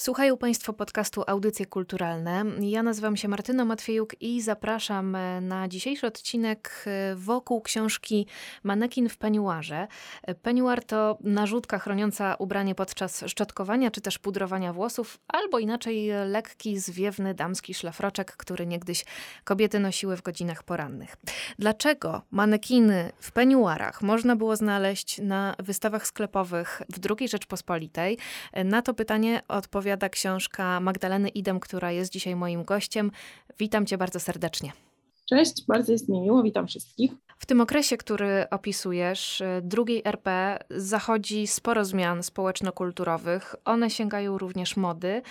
Słuchają Państwo podcastu Audycje Kulturalne. Ja nazywam się Martyna Matwiejuk i zapraszam e, na dzisiejszy odcinek e, wokół książki Manekin w peniuarze. E, peniuar to narzutka chroniąca ubranie podczas szczotkowania czy też pudrowania włosów, albo inaczej lekki, zwiewny damski szlafroczek, który niegdyś kobiety nosiły w godzinach porannych. Dlaczego manekiny w peniuarach można było znaleźć na wystawach sklepowych w II Rzeczpospolitej? Na to pytanie odpowiada opowiada książka Magdaleny Idem, która jest dzisiaj moim gościem. Witam cię bardzo serdecznie. Cześć, bardzo jest mi miło, witam wszystkich. W tym okresie, który opisujesz, drugiej RP, zachodzi sporo zmian społeczno-kulturowych. One sięgają również mody.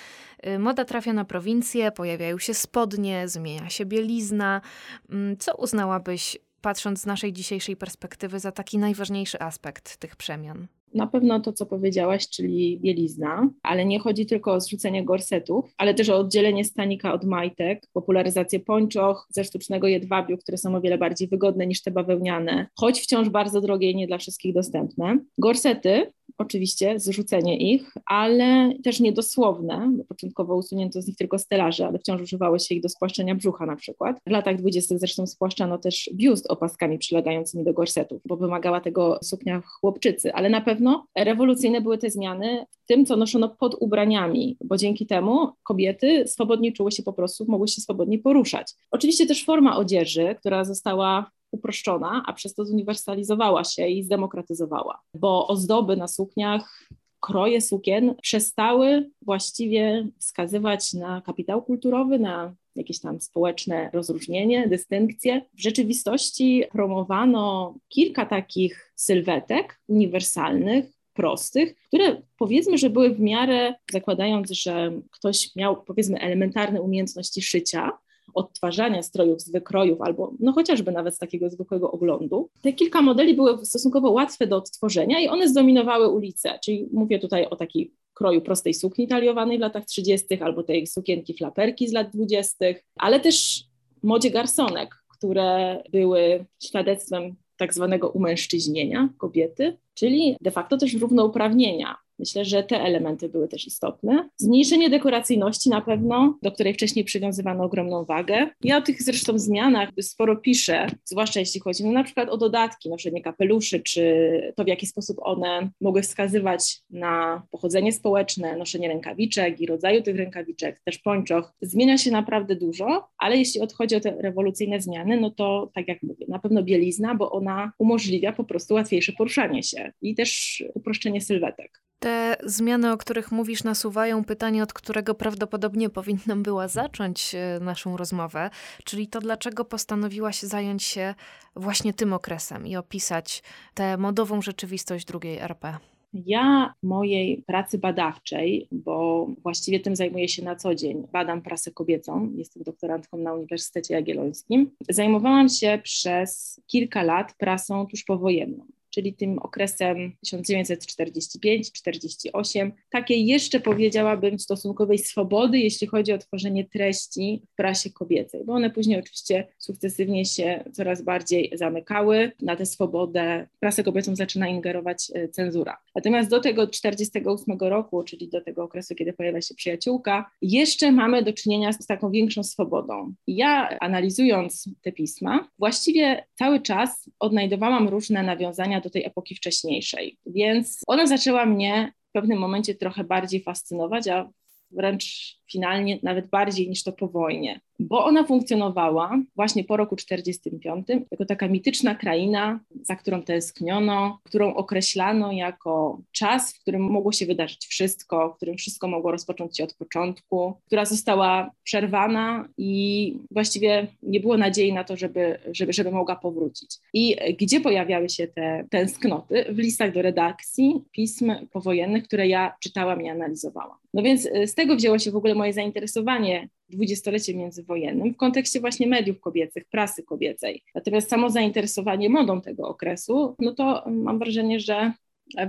Moda trafia na prowincję, pojawiają się spodnie, zmienia się bielizna. Mm, co uznałabyś, patrząc z naszej dzisiejszej perspektywy, za taki najważniejszy aspekt tych przemian? Na pewno to, co powiedziałaś, czyli bielizna, ale nie chodzi tylko o zrzucenie gorsetów, ale też o oddzielenie stanika od majtek, popularyzację pończoch ze sztucznego jedwabiu, które są o wiele bardziej wygodne niż te bawełniane, choć wciąż bardzo drogie i nie dla wszystkich dostępne. Gorsety oczywiście zrzucenie ich, ale też niedosłowne, bo początkowo usunięto z nich tylko stelaże, ale wciąż używało się ich do spłaszczenia brzucha na przykład. W latach dwudziestych zresztą spłaszczano też biust opaskami przylegającymi do gorsetów, bo wymagała tego suknia chłopczycy, ale na pewno rewolucyjne były te zmiany w tym, co noszono pod ubraniami, bo dzięki temu kobiety swobodnie czuły się po prostu, mogły się swobodnie poruszać. Oczywiście też forma odzieży, która została uproszczona, a przez to zuniwersalizowała się i zdemokratyzowała, bo ozdoby na sukniach kroje sukien przestały właściwie wskazywać na kapitał kulturowy, na jakieś tam społeczne rozróżnienie, dystynkcje. W rzeczywistości promowano kilka takich sylwetek uniwersalnych, prostych, które powiedzmy, że były w miarę, zakładając, że ktoś miał powiedzmy elementarne umiejętności szycia, odtwarzania strojów z wykrojów albo no chociażby nawet z takiego zwykłego oglądu. Te kilka modeli były stosunkowo łatwe do odtworzenia i one zdominowały ulicę, czyli mówię tutaj o takiej kroju prostej sukni taliowanej w latach 30. albo tej sukienki flaperki z lat 20., ale też modzie garsonek, które były świadectwem tak zwanego umężczyźnienia kobiety, czyli de facto też równouprawnienia Myślę, że te elementy były też istotne. Zmniejszenie dekoracyjności na pewno, do której wcześniej przywiązywano ogromną wagę. Ja o tych zresztą zmianach sporo piszę, zwłaszcza jeśli chodzi no, na przykład o dodatki, noszenie kapeluszy, czy to w jaki sposób one mogły wskazywać na pochodzenie społeczne, noszenie rękawiczek i rodzaju tych rękawiczek, też pończoch. Zmienia się naprawdę dużo, ale jeśli odchodzi o te rewolucyjne zmiany, no to tak jak mówię, na pewno bielizna, bo ona umożliwia po prostu łatwiejsze poruszanie się i też uproszczenie sylwetek. Te zmiany, o których mówisz, nasuwają pytanie, od którego prawdopodobnie powinnam była zacząć e, naszą rozmowę, czyli to, dlaczego postanowiłaś zająć się właśnie tym okresem i opisać tę modową rzeczywistość drugiej RP. Ja mojej pracy badawczej, bo właściwie tym zajmuję się na co dzień, badam prasę kobiecą, jestem doktorantką na Uniwersytecie Jagiellońskim, zajmowałam się przez kilka lat prasą tuż powojenną czyli tym okresem 1945-48, takiej jeszcze powiedziałabym stosunkowej swobody, jeśli chodzi o tworzenie treści w prasie kobiecej, bo one później oczywiście sukcesywnie się coraz bardziej zamykały. Na tę swobodę prasę kobiecą zaczyna ingerować e, cenzura. Natomiast do tego 48 roku, czyli do tego okresu, kiedy pojawia się przyjaciółka, jeszcze mamy do czynienia z taką większą swobodą. Ja analizując te pisma, właściwie cały czas odnajdowałam różne nawiązania do tej epoki wcześniejszej. Więc ona zaczęła mnie w pewnym momencie trochę bardziej fascynować, a wręcz finalnie nawet bardziej niż to po wojnie bo ona funkcjonowała właśnie po roku 1945 jako taka mityczna kraina, za którą tęskniono, którą określano jako czas, w którym mogło się wydarzyć wszystko, w którym wszystko mogło rozpocząć się od początku, która została przerwana i właściwie nie było nadziei na to, żeby, żeby, żeby mogła powrócić. I gdzie pojawiały się te tęsknoty? W listach do redakcji pism powojennych, które ja czytałam i analizowałam. No więc z tego wzięło się w ogóle moje zainteresowanie dwudziestoleciem międzywojennym w kontekście właśnie mediów kobiecych, prasy kobiecej. Natomiast samo zainteresowanie modą tego okresu, no to mam wrażenie, że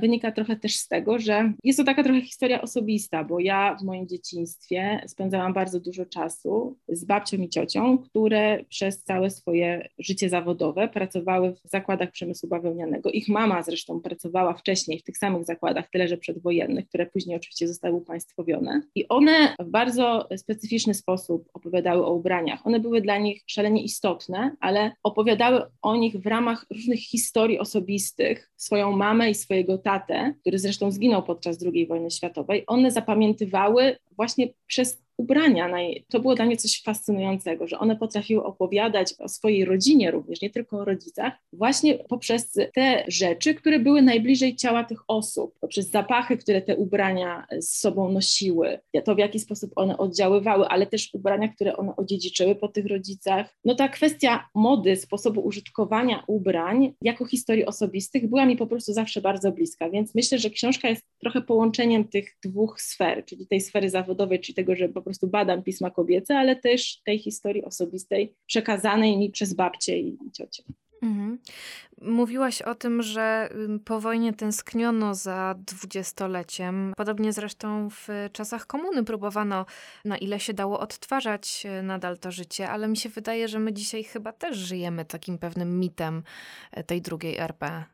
wynika trochę też z tego, że jest to taka trochę historia osobista, bo ja w moim dzieciństwie spędzałam bardzo dużo czasu z babcią i ciocią, które przez całe swoje życie zawodowe pracowały w zakładach przemysłu bawełnianego. Ich mama zresztą pracowała wcześniej w tych samych zakładach, tyle że przedwojennych, które później oczywiście zostały upaństwowione. I one w bardzo specyficzny sposób opowiadały o ubraniach. One były dla nich szalenie istotne, ale opowiadały o nich w ramach różnych historii osobistych. Swoją mamę i swojego tatę, który zresztą zginął podczas II wojny światowej, one zapamiętywały właśnie przez ubrania. To było dla mnie coś fascynującego, że one potrafiły opowiadać o swojej rodzinie również, nie tylko o rodzicach, właśnie poprzez te rzeczy, które były najbliżej ciała tych osób, poprzez zapachy, które te ubrania z sobą nosiły, to w jaki sposób one oddziaływały, ale też ubrania, które one odziedziczyły po tych rodzicach. No ta kwestia mody, sposobu użytkowania ubrań jako historii osobistych była mi po prostu zawsze bardzo bliska, więc myślę, że książka jest trochę połączeniem tych dwóch sfer, czyli tej sfery zawodowej, czyli tego, że po prostu badam pisma kobiece, ale też tej historii osobistej przekazanej mi przez babcię i ciocię. Mhm. Mówiłaś o tym, że po wojnie tęskniono za dwudziestoleciem. Podobnie zresztą w czasach komuny próbowano, na ile się dało, odtwarzać e, nadal to życie, ale mi się wydaje, że my dzisiaj chyba też żyjemy takim pewnym mitem e, tej drugiej RP.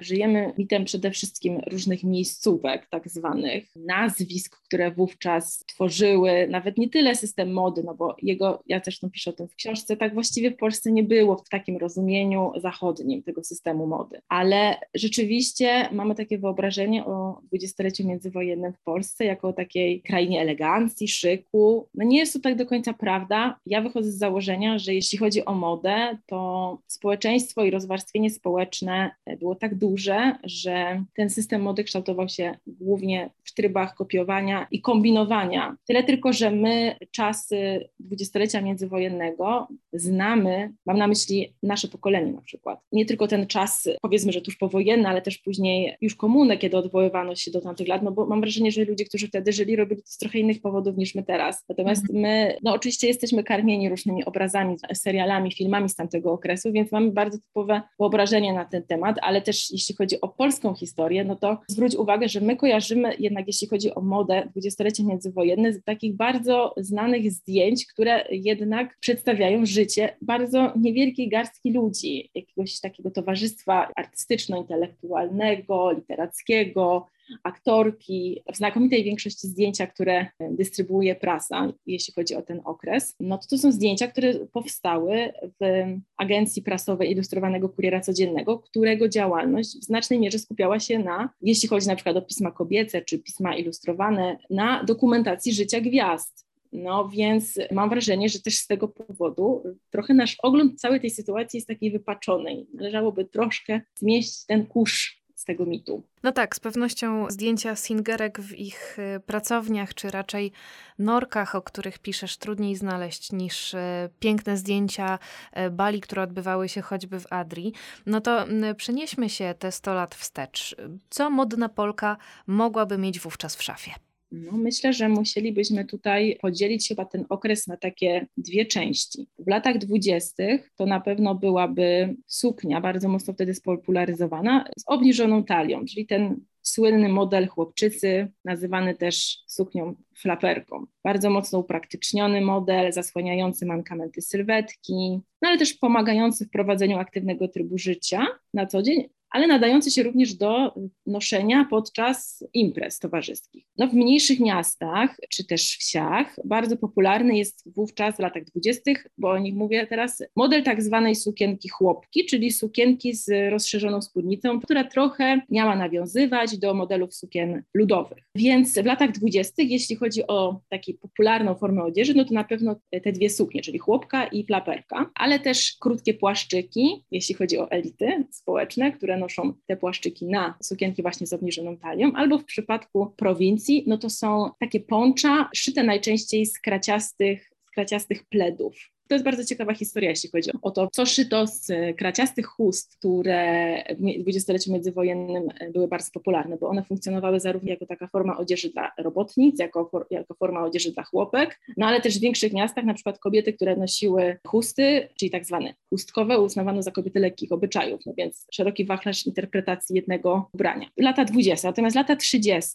Żyjemy mitem przede wszystkim różnych miejscówek, tak zwanych, nazwisk, które wówczas tworzyły nawet nie tyle system mody, no bo jego, ja zresztą piszę o tym w książce, tak właściwie w Polsce nie było w takim rozumieniu zachodnim tego systemu mody. Ale rzeczywiście mamy takie wyobrażenie o dwudziestoleciu międzywojennym w Polsce jako takiej krainie elegancji, szyku. No nie jest to tak do końca prawda. Ja wychodzę z założenia, że jeśli chodzi o modę, to społeczeństwo i rozwarstwienie społeczne było tak duże, że ten system mody kształtował się głównie w trybach kopiowania i kombinowania. Tyle tylko, że my czasy dwudziestolecia międzywojennego znamy, mam na myśli nasze pokolenie na przykład. Nie tylko ten czas, powiedzmy, że tuż powojenny, ale też później już komunę, kiedy odwoływano się do tamtych lat, no bo mam wrażenie, że ludzie, którzy wtedy żyli, robili to z trochę innych powodów niż my teraz. Natomiast mhm. my, no oczywiście jesteśmy karmieni różnymi obrazami, serialami, filmami z tamtego okresu, więc mamy bardzo typowe wyobrażenie na ten temat, ale też jeśli chodzi o polską historię, no to zwróć uwagę, że my kojarzymy jednak, jeśli chodzi o modę dwudziestolecie międzywojenne, z takich bardzo znanych zdjęć, które jednak przedstawiają życie bardzo niewielkiej garstki ludzi, jakiegoś takiego towarzystwa artystyczno-intelektualnego, literackiego, aktorki, w znakomitej większości zdjęcia, które dystrybuuje prasa, jeśli chodzi o ten okres, no to to są zdjęcia, które powstały w agencji prasowej ilustrowanego kuriera codziennego, którego działalność w znacznej mierze skupiała się na, jeśli chodzi na przykład o pisma kobiece czy pisma ilustrowane, na dokumentacji życia gwiazd. No więc mam wrażenie, że też z tego powodu trochę nasz ogląd całej tej sytuacji jest taki wypaczony i należałoby troszkę zmieścić ten kurz tego mitu. No tak, z pewnością zdjęcia Singerek w ich y, pracowniach, czy raczej norkach, o których piszesz, trudniej znaleźć niż y, piękne zdjęcia y, bali, które odbywały się choćby w Adrii. No to przenieśmy się te 100 lat wstecz. Co modna Polka mogłaby mieć wówczas w szafie? No, myślę, że musielibyśmy tutaj podzielić chyba ten okres na takie dwie części. W latach dwudziestych to na pewno byłaby suknia, bardzo mocno wtedy spopularyzowana, z obniżoną talią, czyli ten słynny model chłopczycy, nazywany też suknią flaperką. Bardzo mocno upraktyczniony model, zasłaniający mankamenty sylwetki, no ale też pomagający w prowadzeniu aktywnego trybu życia na co dzień, ale nadający się również do noszenia podczas imprez towarzyskich. No, w mniejszych miastach czy też wsiach bardzo popularny jest wówczas w latach dwudziestych, bo o nich mówię teraz, model tak zwanej sukienki chłopki, czyli sukienki z rozszerzoną spódnicą, która trochę miała nawiązywać do modelów sukien ludowych. Więc w latach dwudziestych, jeśli chodzi o taką popularną formę odzieży, no to na pewno te dwie suknie, czyli chłopka i flaperka, ale też krótkie płaszczyki, jeśli chodzi o elity społeczne, które noszą te płaszczyki na sukienki właśnie z obniżoną talią, albo w przypadku prowincji, no to są takie poncza szyte najczęściej z kraciastych, kraciastych pledów. To jest bardzo ciekawa historia, jeśli chodzi o to, co szyto z kraciastych chust, które w dwudziestoleciu międzywojennym były bardzo popularne, bo one funkcjonowały zarówno jako taka forma odzieży dla robotnic, jako, for, jako forma odzieży dla chłopek, no ale też w większych miastach na przykład kobiety, które nosiły chusty, czyli tak zwane chustkowe, uznawano za kobiety lekkich obyczajów, no więc szeroki wachlarz interpretacji jednego ubrania. Lata 20, natomiast lata 30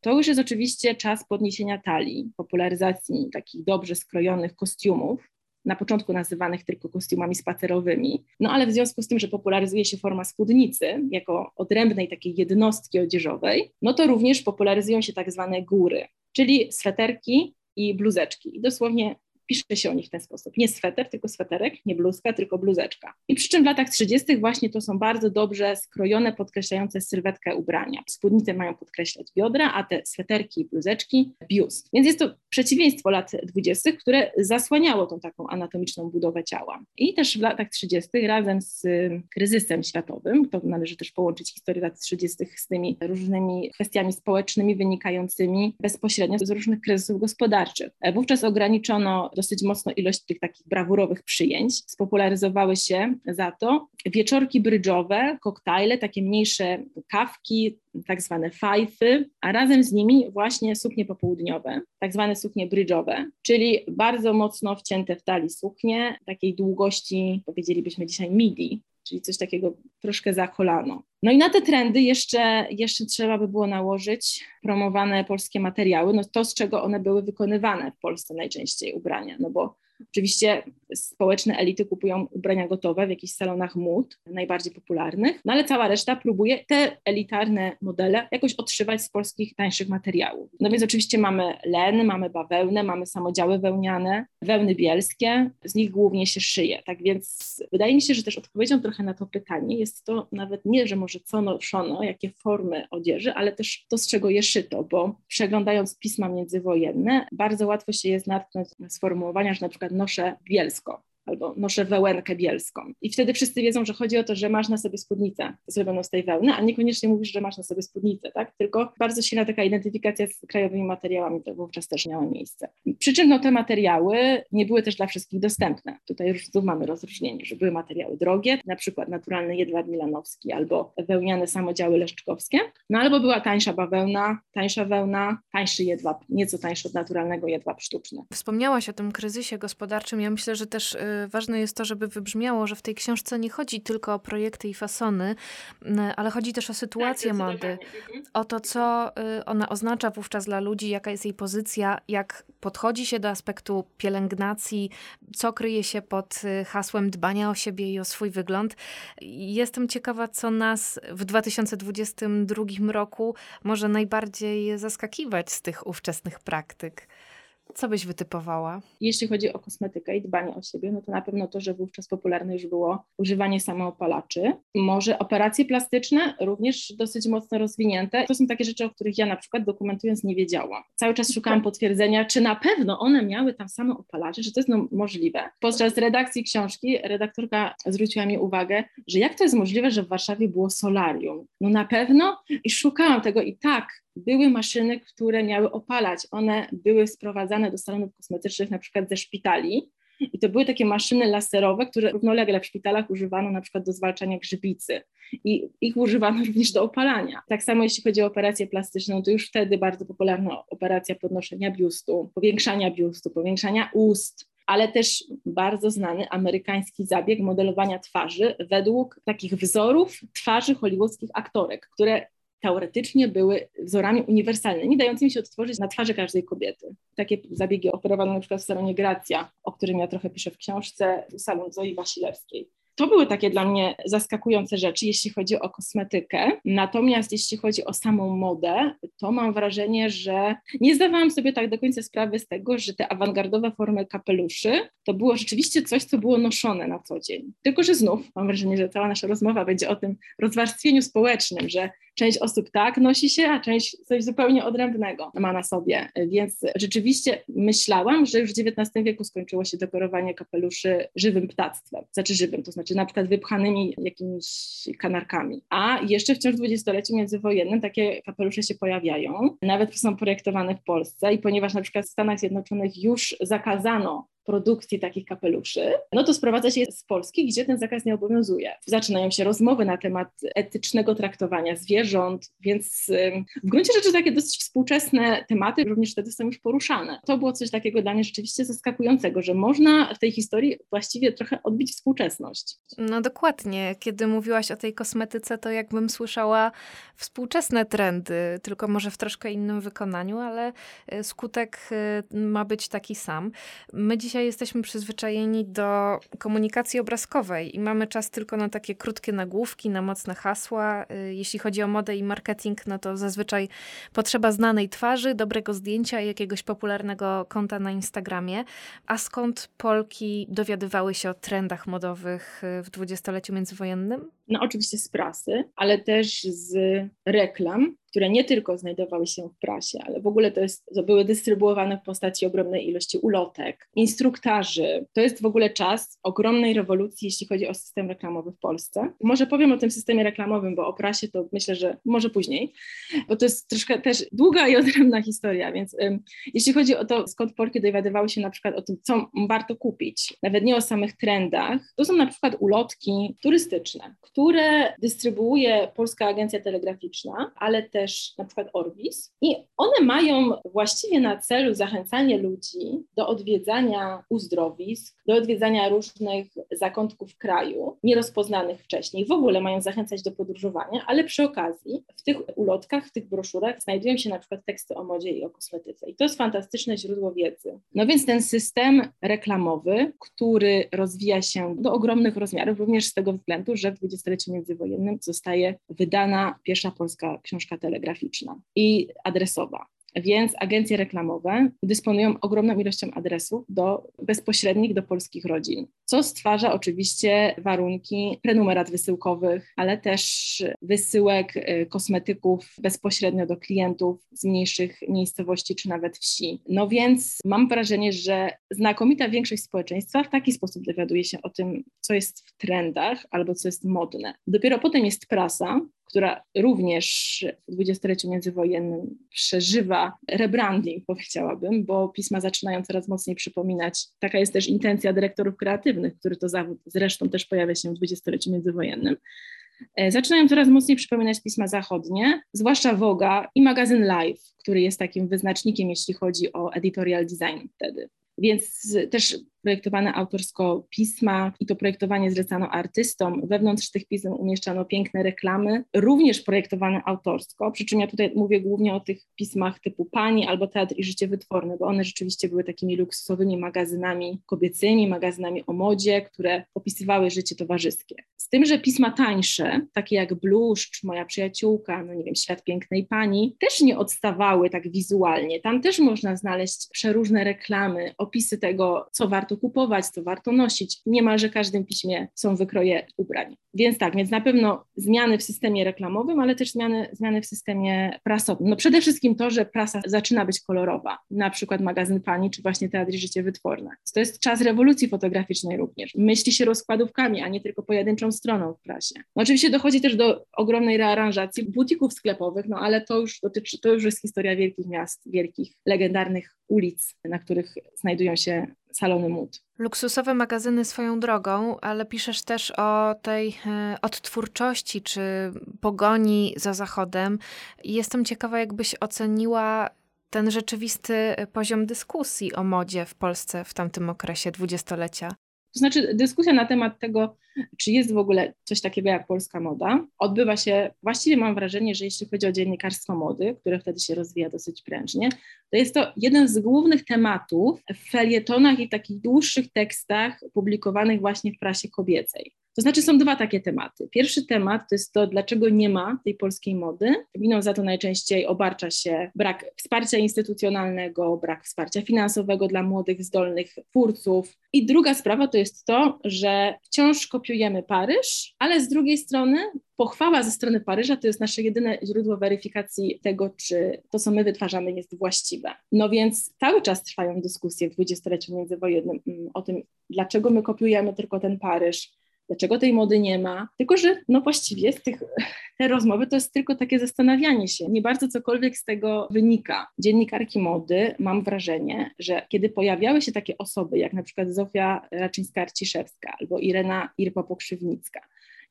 to już jest oczywiście czas podniesienia talii, popularyzacji takich dobrze skrojonych kostiumów, na początku nazywanych tylko kostiumami spacerowymi. No ale w związku z tym, że popularyzuje się forma spódnicy jako odrębnej takiej jednostki odzieżowej, no to również popularyzują się tak zwane góry, czyli sweterki i bluzeczki. I dosłownie pisze się o nich w ten sposób. Nie sweter, tylko sweterek, nie bluzka, tylko bluzeczka. I przy czym w latach 30. właśnie to są bardzo dobrze skrojone, podkreślające sylwetkę ubrania. Spódnice mają podkreślać biodra, a te sweterki i bluzeczki biust. Więc jest to przeciwieństwo lat 20., które zasłaniało tą taką anatomiczną budowę ciała. I też w latach 30. razem z kryzysem światowym, to należy też połączyć historię lat 30. z tymi różnymi kwestiami społecznymi wynikającymi bezpośrednio z różnych kryzysów gospodarczych. Wówczas ograniczono dosyć mocno ilość tych takich brawurowych przyjęć. Spopularyzowały się za to wieczorki brydżowe, koktajle, takie mniejsze kawki, tak zwane fajfy, a razem z nimi właśnie suknie popołudniowe, tak zwane suknie brydżowe, czyli bardzo mocno wcięte w talii suknie, takiej długości, powiedzielibyśmy dzisiaj midi, czyli coś takiego troszkę za kolano. No i na te trendy jeszcze, jeszcze trzeba by było nałożyć promowane polskie materiały, no to z czego one były wykonywane w Polsce najczęściej ubrania, no bo Oczywiście społeczne elity kupują ubrania gotowe w jakichś salonach mód, najbardziej popularnych, no ale cała reszta próbuje te elitarne modele jakoś odszywać z polskich tańszych materiałów. No więc oczywiście mamy len, mamy bawełnę, mamy samodziały wełniane, wełny bielskie, z nich głównie się szyje. Tak więc wydaje mi się, że też odpowiedzią trochę na to pytanie jest to nawet nie, że może co noszono, jakie formy odzieży, ale też to, z czego je szyto, bo przeglądając pisma międzywojenne, bardzo łatwo się jest natknąć na sformułowania, że na przykład noszę bielsko albo noszę wełenkę bielską. I wtedy wszyscy wiedzą, że chodzi o to, że masz na sobie spódnicę zrobioną z tej wełny, a niekoniecznie mówisz, że masz na sobie spódnicę, tak? Tylko bardzo silna taka identyfikacja z krajowymi materiałami to wówczas też miała miejsce. Przy czym no, te materiały nie były też dla wszystkich dostępne. Tutaj już tu mamy rozróżnienie, że były materiały drogie, na przykład naturalny jedwab milanowski albo wełniane samodziały leszczkowskie, no albo była tańsza bawełna, tańsza wełna, tańszy jedwab, nieco tańszy od naturalnego jedwab sztuczny. Wspomniałaś o tym kryzysie gospodarczym. Ja myślę, że też y, ważne jest to, żeby wybrzmiało, że w tej książce nie chodzi tylko o projekty i fasony, ale chodzi też o sytuację tak, mody, mhm. o to, co y, ona oznacza wówczas dla ludzi, jaka jest jej pozycja, jak podchodzi się do aspektu pielęgnacji, co kryje się pod y, hasłem dbania o siebie i o swój wygląd. Jestem ciekawa, co nas w 2022 roku może najbardziej zaskakiwać z tych ówczesnych praktyk. Co byś wytypowała? Jeśli chodzi o kosmetykę i dbanie o siebie, no to na pewno to, że wówczas popularne już było używanie samoopalaczy. Może operacje plastyczne, również dosyć mocno rozwinięte. To są takie rzeczy, o których ja na przykład dokumentując nie wiedziałam. Cały czas szukałam potwierdzenia, czy na pewno one miały tam samoopalacze, czy to jest no możliwe. Podczas redakcji książki redaktorka zwróciła mi uwagę, że jak to jest możliwe, że w Warszawie było solarium? No na pewno i szukałam tego i tak, były maszyny, które miały opalać. One były sprowadzane do salonów kosmetycznych na przykład ze szpitali i to były takie maszyny laserowe, które równolegle w szpitalach używano na przykład do zwalczania grzybicy i ich używano również do opalania. Tak samo jeśli chodzi o operację plastyczną, to już wtedy bardzo popularna operacja podnoszenia biustu, powiększania biustu, powiększania ust, ale też bardzo znany amerykański zabieg modelowania twarzy według takich wzorów twarzy hollywoodzkich aktorek, które teoretycznie były wzorami uniwersalnymi, dającymi się odtworzyć na twarzy każdej kobiety. Takie zabiegi operowano na przykład w salonie Gracja, o którym ja trochę piszę w książce, salon Zoi Wasilewskiej. To były takie dla mnie zaskakujące rzeczy, jeśli chodzi o kosmetykę. Natomiast jeśli chodzi o samą modę, to mam wrażenie, że nie zdawałam sobie tak do końca sprawy z tego, że te awangardowe formy kapeluszy to było rzeczywiście coś, co było noszone na co dzień. Tylko, że znów mam wrażenie, że cała nasza rozmowa będzie o tym rozwarstwieniu społecznym, że część osób tak nosi się, a część coś zupełnie odrębnego ma na sobie. Więc rzeczywiście myślałam, że już w XIX wieku skończyło się dekorowanie kapeluszy żywym ptactwem. Znaczy żywym, to znaczy na przykład wypchanymi jakimiś kanarkami. A jeszcze wciąż w dwudziestoleciu międzywojennym takie kapelusze się pojawiają. Nawet są projektowane w Polsce i ponieważ na przykład w Stanach Zjednoczonych już zakazano produkcji takich kapeluszy, no to sprowadza się z Polski, gdzie ten zakaz nie obowiązuje. Zaczynają się rozmowy na temat etycznego traktowania zwierząt, więc w gruncie rzeczy takie dosyć współczesne tematy również wtedy są już poruszane. To było coś takiego dla mnie rzeczywiście zaskakującego, że można w tej historii właściwie trochę odbić współczesność. No dokładnie. Kiedy mówiłaś o tej kosmetyce, to jakbym słyszała współczesne trendy, tylko może w troszkę innym wykonaniu, ale y, skutek y, ma być taki sam. My dzisiaj jesteśmy przyzwyczajeni do komunikacji obrazkowej i mamy czas tylko na takie krótkie nagłówki, na mocne hasła. Y, jeśli chodzi o modę i marketing, no to zazwyczaj potrzeba znanej twarzy, dobrego zdjęcia i jakiegoś popularnego konta na Instagramie. A skąd Polki dowiadywały się o trendach modowych w dwudziestoleciu międzywojennym? No oczywiście z prasy, ale też z reklam, które nie tylko znajdowały się w prasie, ale w ogóle to, jest, to były dystrybuowane w postaci ogromnej ilości ulotek, instruktarzy. To jest w ogóle czas ogromnej rewolucji, jeśli chodzi o system reklamowy w Polsce. Może powiem o tym systemie reklamowym, bo o prasie to myślę, że może później, bo to jest troszkę też długa i odrębna historia, więc jeśli chodzi o to, skąd Polki dowiadywały się na przykład o tym, co warto kupić, nawet nie o samych trendach, to są na przykład ulotki turystyczne, które dystrybuuje Polska Agencja Telegraficzna, ale też na przykład Orbis i one mają właściwie na celu zachęcanie ludzi do odwiedzania uzdrowisk, do odwiedzania różnych zakątków kraju, nierozpoznanych wcześniej. W ogóle mają zachęcać do podróżowania, ale przy okazji w tych ulotkach, w tych broszurach znajdują się na przykład teksty o modzie i o kosmetyce. I to jest fantastyczne źródło wiedzy. No więc ten system reklamowy, który rozwija się do ogromnych rozmiarów, również z tego względu, że w dwudziestoleciu międzywojennym zostaje wydana pierwsza polska książka telegraficzna i adresowa. Więc agencje reklamowe dysponują ogromną ilością adresów do, bezpośrednich do polskich rodzin, co stwarza oczywiście warunki prenumerat wysyłkowych, ale też wysyłek y, kosmetyków bezpośrednio do klientów z mniejszych miejscowości czy nawet wsi. No więc mam wrażenie, że znakomita większość społeczeństwa w taki sposób dowiaduje się o tym, co jest w trendach albo co jest modne. Dopiero potem jest prasa, która również w dwudziestoleciu międzywojennym przeżywa rebranding, powiedziałabym, bo pisma zaczynają coraz mocniej przypominać. Taka jest też intencja dyrektorów kreatywnych, który to zawód zresztą też pojawia się w dwudziestoleciu międzywojennym. E, zaczynają coraz mocniej przypominać pisma zachodnie, zwłaszcza Voga i magazyn Live, który jest takim wyznacznikiem, jeśli chodzi o editorial design wtedy. Więc też projektowane autorsko pisma i to projektowanie zlecano artystom. Wewnątrz tych pism umieszczano piękne reklamy, również projektowane autorsko, przy czym ja tutaj mówię głównie o tych pismach typu Pani albo Teatr i Życie Wytworne, bo one rzeczywiście były takimi luksusowymi magazynami kobiecymi, magazynami o modzie, które opisywały życie towarzyskie. Z tym, że pisma tańsze, takie jak Bluszcz, Moja Przyjaciółka, no nie wiem, Świat Pięknej Pani, też nie odstawały tak wizualnie. Tam też można znaleźć przeróżne reklamy, opisy tego, co warto warto kupować, co warto nosić. Niemalże w każdym piśmie są wykroje ubrań. Więc tak, więc na pewno zmiany w systemie reklamowym, ale też zmiany, zmiany w systemie prasowym. No przede wszystkim to, że prasa zaczyna być kolorowa, na przykład magazyn Pani, czy właśnie Teatr Życie Wytworne. To jest czas rewolucji fotograficznej również. Myśli się rozkładówkami, a nie tylko pojedynczą stroną w prasie. No oczywiście dochodzi też do ogromnej rearanżacji butików sklepowych, no ale to już dotyczy, to już jest historia wielkich miast, wielkich, legendarnych ulic, na których znajdują się salony mód. Luksusowe magazyny swoją drogą, ale piszesz też o tej e, odtwórczości czy pogoni za Zachodem. Jestem ciekawa, jakbyś oceniła ten rzeczywisty poziom dyskusji o modzie w Polsce w tamtym okresie dwudziestolecia. To znaczy, dyskusja na temat tego, czy jest w ogóle coś takiego jak polska moda, odbywa się, właściwie mam wrażenie, że jeśli chodzi o dziennikarstwo mody, które wtedy się rozwija dosyć prężnie, to jest to jeden z głównych tematów w felietonach i takich dłuższych tekstach publikowanych właśnie w prasie kobiecej. To znaczy są dwa takie tematy. Pierwszy temat to jest to, dlaczego nie ma tej polskiej mody. Winą za to najczęściej obarcza się brak wsparcia instytucjonalnego, brak wsparcia finansowego dla młodych, zdolnych twórców. I druga sprawa to jest to, że wciąż kopiujemy Paryż, ale z drugiej strony pochwała ze strony Paryża to jest nasze jedyne źródło weryfikacji tego, czy to, co my wytwarzamy, jest właściwe. No więc cały czas trwają dyskusje w dwudziestoleciu międzywojennym mm, o tym, dlaczego my kopiujemy tylko ten Paryż, dlaczego tej mody nie ma. Tylko, że no właściwie z tych, te rozmowy to jest tylko takie zastanawianie się. Nie bardzo cokolwiek z tego wynika. Dziennikarki mody, mam wrażenie, że kiedy pojawiały się takie osoby, jak na przykład Zofia Raczyńska-Arciszewska albo Irena Irpa-Pokrzywnicka,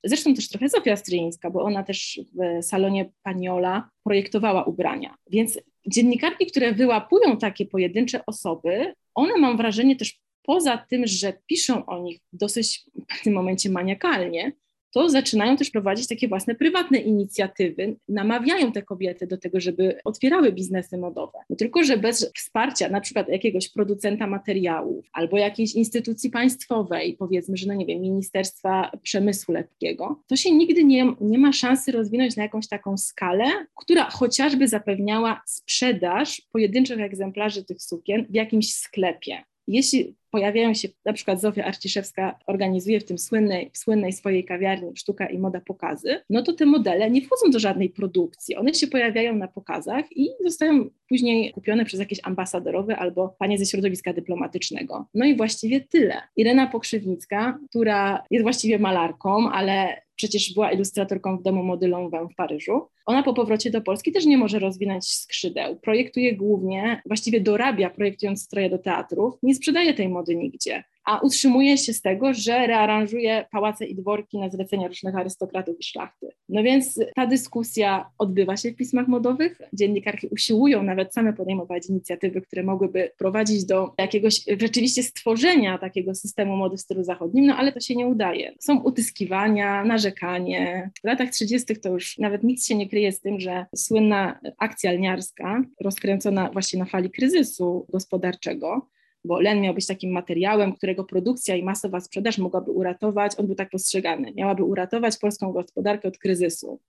Zresztą też trochę Zofia Stryjeńska, bo ona też w salonie Paniola projektowała ubrania. Więc dziennikarki, które wyłapują takie pojedyncze osoby, one mam wrażenie też poza tym, że piszą o nich dosyć w tym momencie maniakalnie, to zaczynają też prowadzić takie własne prywatne inicjatywy, namawiają te kobiety do tego, żeby otwierały biznesy modowe. No tylko, że bez wsparcia na przykład jakiegoś producenta materiałów albo jakiejś instytucji państwowej, powiedzmy, że no nie wiem, Ministerstwa Przemysłu Lekkiego, to się nigdy nie, nie ma szansy rozwinąć na jakąś taką skalę, która chociażby zapewniała sprzedaż pojedynczych egzemplarzy tych sukien w jakimś sklepie. Jeśli pojawiają się, na przykład Zofia Arciszewska organizuje w tym słynnej, w słynnej swojej kawiarni Sztuka i Moda pokazy, no to te modele nie wchodzą do żadnej produkcji. One się pojawiają na pokazach i zostają później kupione przez jakieś ambasadorowe albo panie ze środowiska dyplomatycznego. No i właściwie tyle. Irena Pokrzywnicka, która jest właściwie malarką, ale przecież była ilustratorką w domu mody Lanvin w Paryżu. Ona po powrocie do Polski też nie może rozwinąć skrzydeł. Projektuje głównie, właściwie dorabia projektując stroje do teatrów, nie sprzedaje tej mody nigdzie a utrzymuje się z tego, że rearanżuje pałace i dworki na zlecenia różnych arystokratów i szlachty. No więc ta dyskusja odbywa się w pismach modowych. Dziennikarki usiłują nawet same podejmować inicjatywy, które mogłyby prowadzić do jakiegoś rzeczywiście stworzenia takiego systemu mody w stylu zachodnim, no ale to się nie udaje. Są utyskiwania, narzekanie. W latach 30. to już nawet nic się nie kryje z tym, że słynna akcja lniarska, rozkręcona właśnie na fali kryzysu gospodarczego, bo len miał być takim materiałem, którego produkcja i masowa sprzedaż mogłaby uratować, on był tak postrzegany, miałaby uratować polską gospodarkę od kryzysu.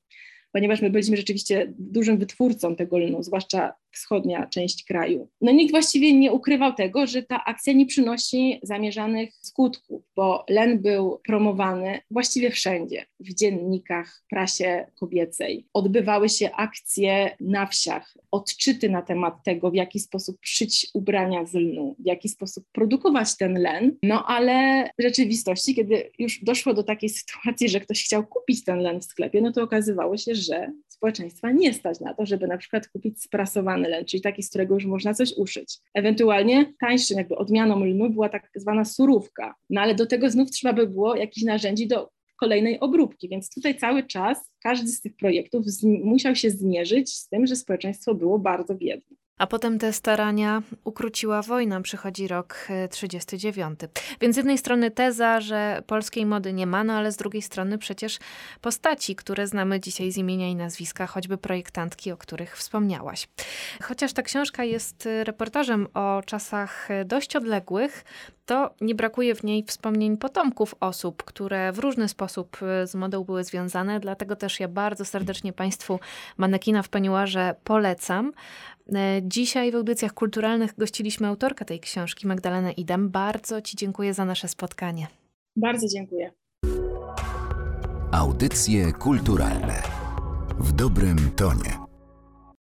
Ponieważ my byliśmy rzeczywiście dużym wytwórcą tego lnu, zwłaszcza wschodnia część kraju. No nikt właściwie nie ukrywał tego, że ta akcja nie przynosi zamierzanych skutków, bo len był promowany właściwie wszędzie, w dziennikach, prasie kobiecej. Odbywały się akcje na wsiach, odczyty na temat tego, w jaki sposób szyć ubrania z lnu, w jaki sposób produkować ten len. No ale w rzeczywistości, kiedy już doszło do takiej sytuacji, że ktoś chciał kupić ten len w sklepie, no to okazywało się, że społeczeństwa nie stać na to, żeby na przykład kupić sprasowany len, czyli taki, z którego już można coś uszyć. Ewentualnie tańszym jakby odmianą lnu była tak zwana surówka, no ale do tego znów trzeba by było jakichś narzędzi do kolejnej obróbki, więc tutaj cały czas każdy z tych projektów musiał się zmierzyć z tym, że społeczeństwo było bardzo biedne. A potem te starania ukróciła wojna, przychodzi rok 39. E, Więc z jednej strony teza, że polskiej mody nie ma, no ale z drugiej strony przecież postaci, które znamy dzisiaj z imienia i nazwiska, choćby projektantki, o których wspomniałaś. Chociaż ta książka jest reportażem o czasach dość odległych, to nie brakuje w niej wspomnień potomków osób, które w różny sposób e, z modą były związane, dlatego też ja bardzo serdecznie Państwu manekina w peniuarze polecam. E, dzisiaj w audycjach kulturalnych gościliśmy autorkę tej książki, Magdalenę Idam. Bardzo Ci dziękuję za nasze spotkanie. Bardzo dziękuję. Audycje kulturalne w dobrym tonie.